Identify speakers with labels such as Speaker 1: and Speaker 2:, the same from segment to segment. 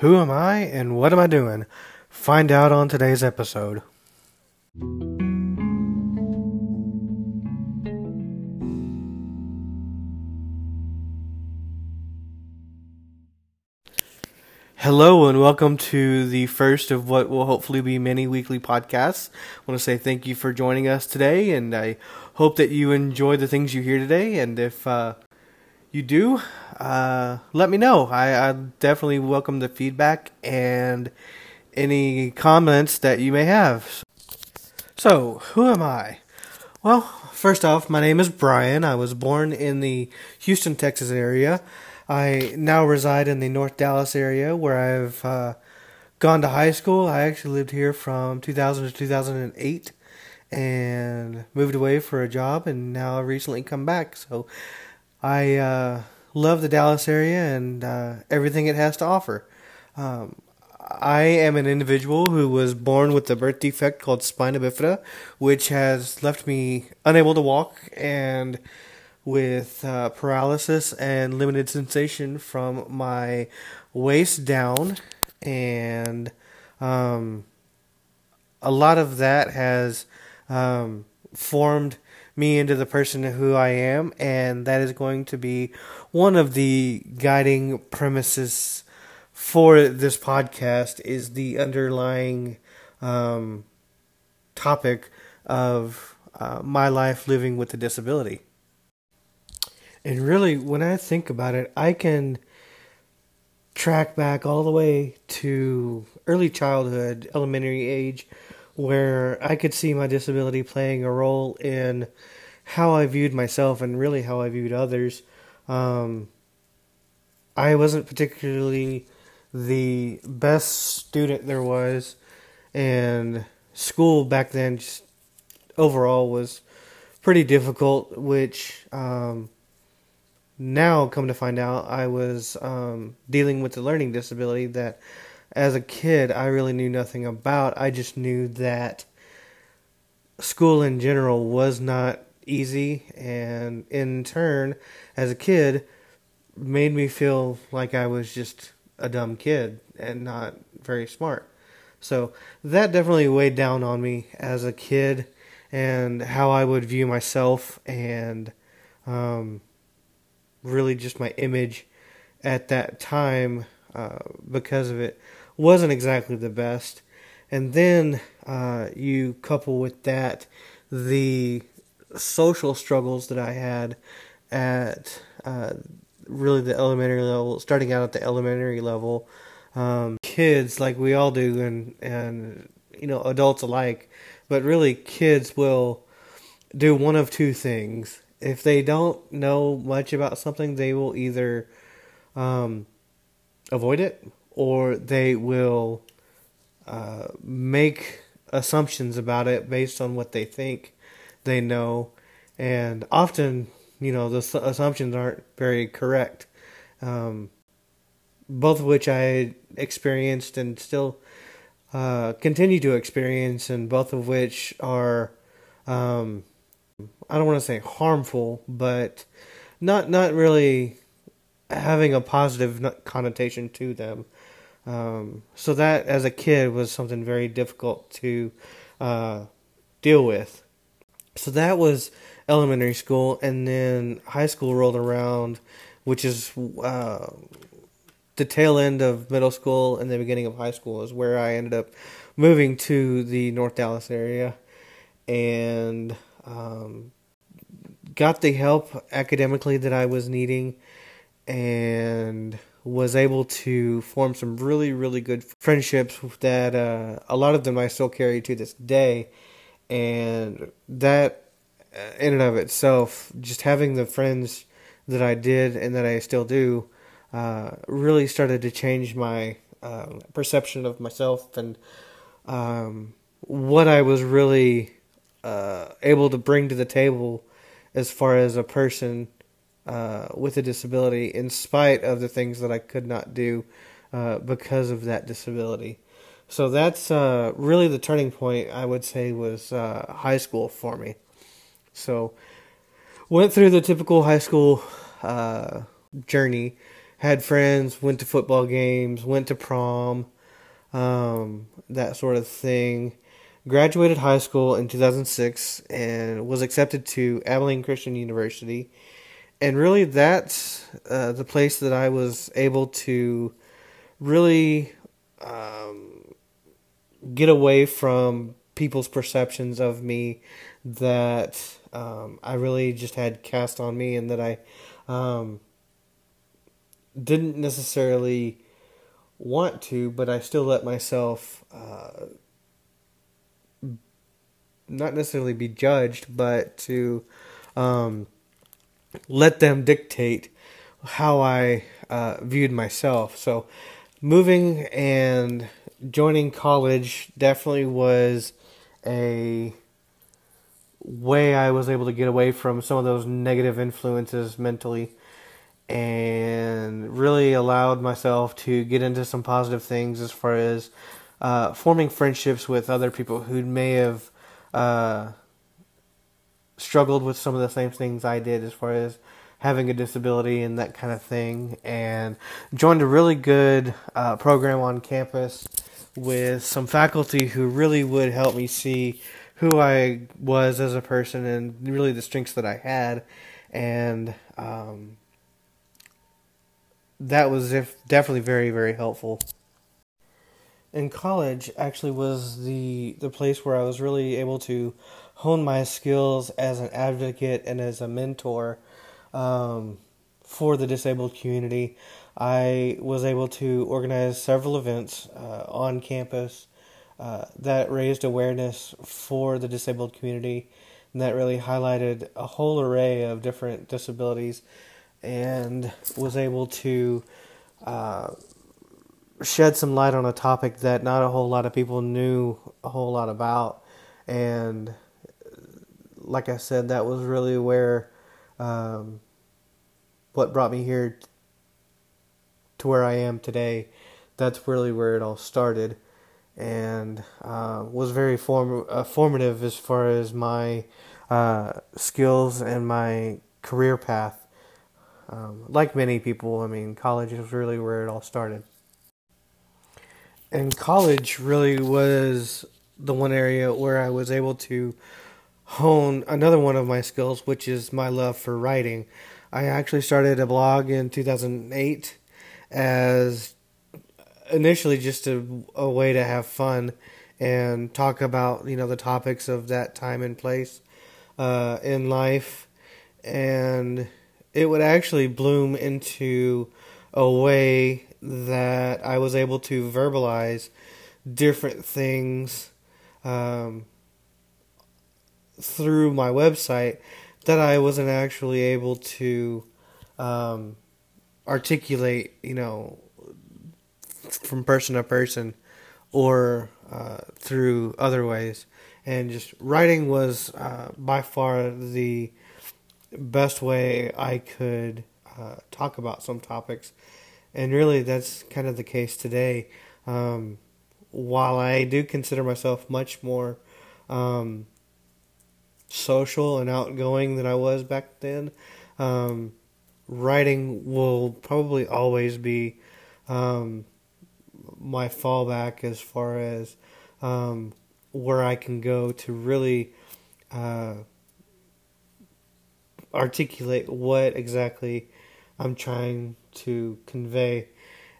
Speaker 1: Who am I and what am I doing? Find out on today's episode. Hello and welcome to the first of what will hopefully be many weekly podcasts. I want to say thank you for joining us today, and I hope that you enjoy the things you hear today. And if uh, you do, uh, let me know. I, I definitely welcome the feedback and any comments that you may have. So, who am I? Well, first off, my name is Brian. I was born in the Houston, Texas area. I now reside in the North Dallas area where I've uh, gone to high school. I actually lived here from 2000 to 2008 and moved away for a job and now I've recently come back. So I uh, love the Dallas area and uh, everything it has to offer. Um, I am an individual who was born with a birth defect called spina bifida, which has left me unable to walk and with uh, paralysis and limited sensation from my waist down, and um, a lot of that has um, formed me into the person who I am, and that is going to be one of the guiding premises for this podcast is the underlying um, topic of uh, my life living with a disability. And really, when I think about it, I can track back all the way to early childhood, elementary age, where I could see my disability playing a role in how I viewed myself and really how I viewed others. Um, I wasn't particularly the best student there was, and school back then just overall was pretty difficult, which um, now come to find out I was um, dealing with a learning disability that as a kid I really knew nothing about. I just knew that school in general was not easy and in turn as a kid made me feel like I was just a dumb kid and not very smart. So that definitely weighed down on me as a kid and how I would view myself and um, really just my image at that time uh, because of it wasn't exactly the best. And then uh, you couple with that the social struggles that I had at uh, really the elementary level, starting out at the elementary level. Um, kids, like we all do, and and you know adults alike, but really kids will do one of two things if they don't know much about something, they will either um, avoid it or they will uh, make assumptions about it based on what they think they know. And often, you know, the assumptions aren't very correct. Um, both of which I experienced and still uh, continue to experience, and both of which are um, I don't want to say harmful, but not not really having a positive connotation to them. Um, so that, as a kid, was something very difficult to uh, deal with. So that was elementary school, and then high school rolled around, which is uh, the tail end of middle school and the beginning of high school is where I ended up moving to the North Dallas area, and um, got the help academically that I was needing and was able to form some really, really good friendships that uh, a lot of them I still carry to this day. And that, uh, in and of itself, just having the friends that I did and that I still do, uh, really started to change my uh, perception of myself and um, what I was really uh, able to bring to the table as far as a person uh, with a disability, in spite of the things that I could not do uh, because of that disability. So that's uh, really the turning point. I would say was uh, high school for me. So went through the typical high school uh, journey, had friends, went to football games, went to prom, um, that sort of thing. Graduated high school in 2006 and was accepted to Abilene Christian University. And really, that's uh, the place that I was able to really um, get away from people's perceptions of me that um, I really just had cast on me and that I um, didn't necessarily want to, but I still let myself uh, not necessarily be judged, but to um, let them dictate how I uh, viewed myself. So, moving and joining college definitely was a way I was able to get away from some of those negative influences mentally and really allowed myself to get into some positive things as far as uh, forming friendships with other people who may have uh, struggled with some of the same things I did as far as having a disability and that kind of thing, and joined a really good uh, program on campus with some faculty who really would help me see who I was as a person and really the strengths that I had, and um, that was if definitely very very helpful. In college, actually, was the the place where I was really able to hone my skills as an advocate and as a mentor um, for the disabled community. I was able to organize several events uh, on campus uh, that raised awareness for the disabled community and that really highlighted a whole array of different disabilities and was able to uh, shed some light on a topic that not a whole lot of people knew a whole lot about. And like I said, that was really where um, what brought me here to where I am today. That's really where it all started, and uh, was very form uh, formative as far as my uh, skills and my career path. Um, like many people, I mean, college is really where it all started. And college really was the one area where I was able to hone another one of my skills, which is my love for writing. I actually started a blog in 2008 as initially just a, a way to have fun and talk about you know the topics of that time and place uh, in life, and it would actually bloom into a way that I was able to verbalize different things um, through my website that I wasn't actually able to um, articulate, you know, from person to person or uh, through other ways. And just writing was uh, by far the best way I could uh, talk about some topics. And really, that's kind of the case today. Um, while I do consider myself much more um, social and outgoing than I was back then. Um, writing will probably always be um, my fallback as far as um, where I can go to really uh, articulate what exactly I'm trying to convey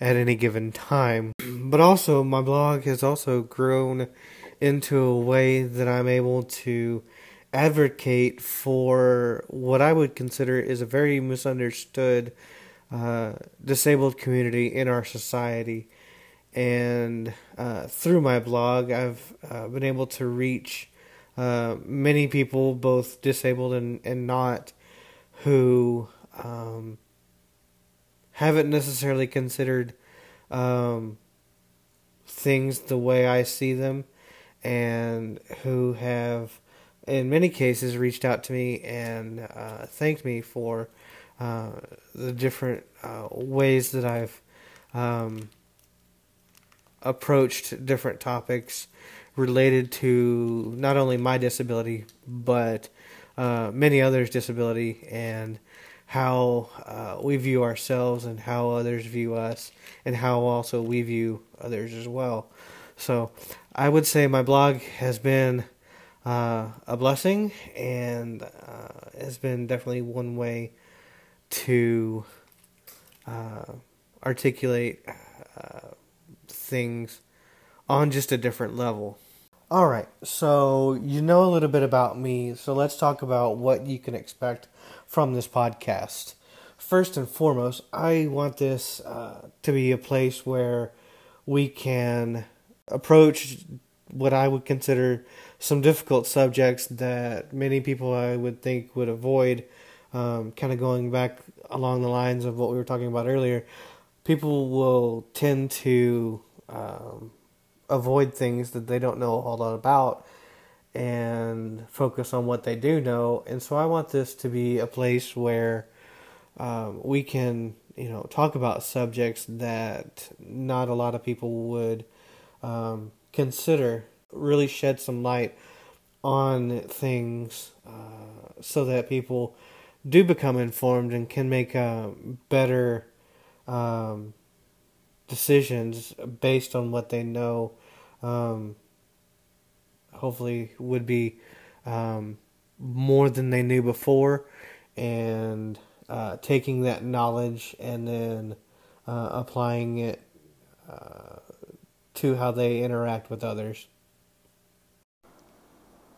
Speaker 1: at any given time. But also, my blog has also grown into a way that I'm able to advocate for what I would consider is a very misunderstood uh, disabled community in our society. And uh, through my blog, I've uh, been able to reach uh, many people, both disabled and, and not, who um, haven't necessarily considered um, things the way I see them, and who have in many cases reached out to me and uh, thanked me for uh, the different uh, ways that I've um, approached different topics related to not only my disability but uh, many others' disability and how uh, we view ourselves and how others view us, and how also we view others as well. So, I would say my blog has been uh, a blessing and uh, has been definitely one way to uh, articulate uh, things on just a different level. All right, so you know a little bit about me, so let's talk about what you can expect from this podcast. First and foremost, I want this uh, to be a place where we can approach what I would consider some difficult subjects that many people I would think would avoid. Um, kind of going back along the lines of what we were talking about earlier, people will tend to um, avoid things that they don't know a whole lot about and focus on what they do know. And so I want this to be a place where um, we can, you know, talk about subjects that not a lot of people would um, consider, really shed some light on things uh, so that people do become informed and can make uh, better um, decisions based on what they know um, hopefully would be um, more than they knew before, and uh, taking that knowledge and then uh, applying it uh, to how they interact with others.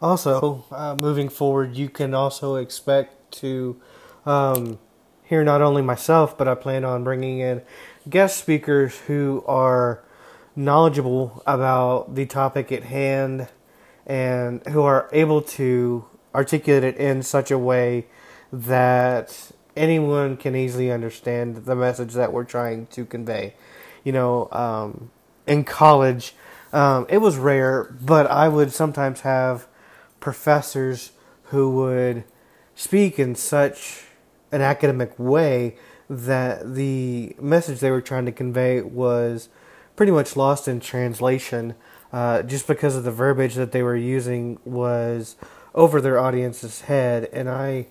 Speaker 1: Also, uh, moving forward, you can also expect to um, hear not only myself, but I plan on bringing in guest speakers who are knowledgeable about the topic at hand and who are able to articulate it in such a way that anyone can easily understand the message that we're trying to convey. You know, um, in college, um, it was rare, but I would sometimes have professors who would speak in such an academic way that the message they were trying to convey was pretty much lost in translation uh, just because of the verbiage that they were using was over their audience's head. And i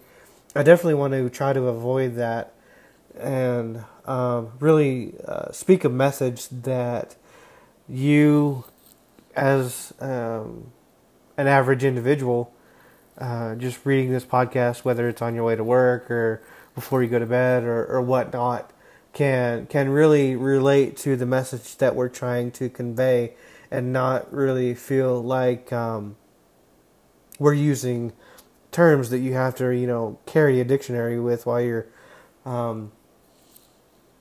Speaker 1: i definitely want to try to avoid that and um, really uh, speak a message that you as um, an average individual uh, just reading this podcast whether it's on your way to work or before you go to bed or, or whatnot can can really relate to the message that we're trying to convey and not really feel like um, we're using terms that you have to you know carry a dictionary with while you're um,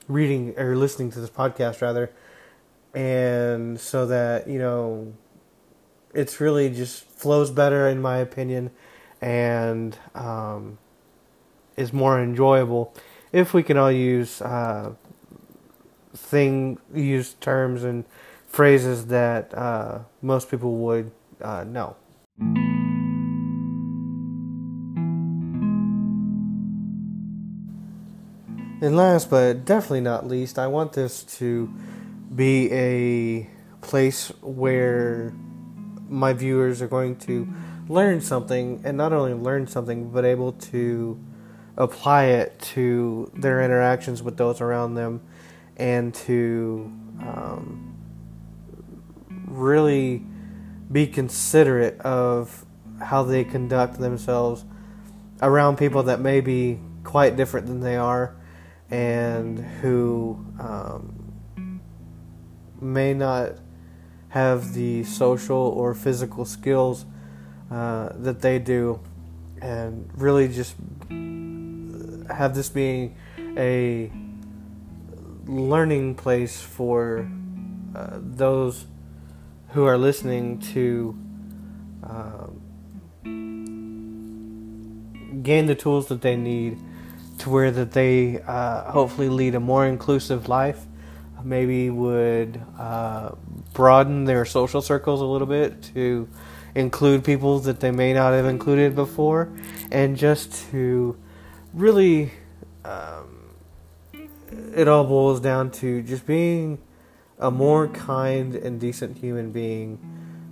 Speaker 1: reading or listening to this podcast rather. And so that you know it's really just flows better in my opinion and um, is more enjoyable if we can all use uh, thing use terms and phrases that uh, most people would uh, know. And last but definitely not least, I want this to be a place where my viewers are going to learn something, and not only learn something, but able to apply it to their interactions with those around them and to um, really be considerate of how they conduct themselves around people that may be quite different than they are and who um, may not have the social or physical skills uh, that they do and really just have this being a learning place for uh, those who are listening to uh, gain the tools that they need to where that they uh, hopefully lead a more inclusive life. Maybe would uh, broaden their social circles a little bit to include people that they may not have included before and just to really, um, it all boils down to just being a more kind and decent human being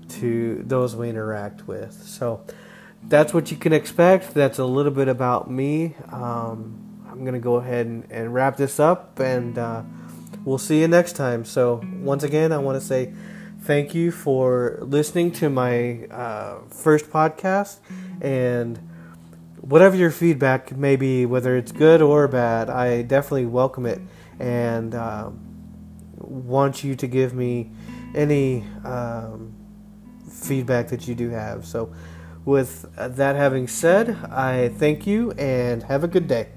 Speaker 1: to those we interact with. So that's what you can expect. That's a little bit about me. Um, I'm going to go ahead and, and, wrap this up, and uh, we'll see you next time. So, once again, I want to say thank you for listening to my uh, first podcast, and whatever your feedback may be, whether it's good or bad, I definitely welcome it, and uh, want you to give me any um, feedback that you do have. So, with that having said, I thank you and have a good day.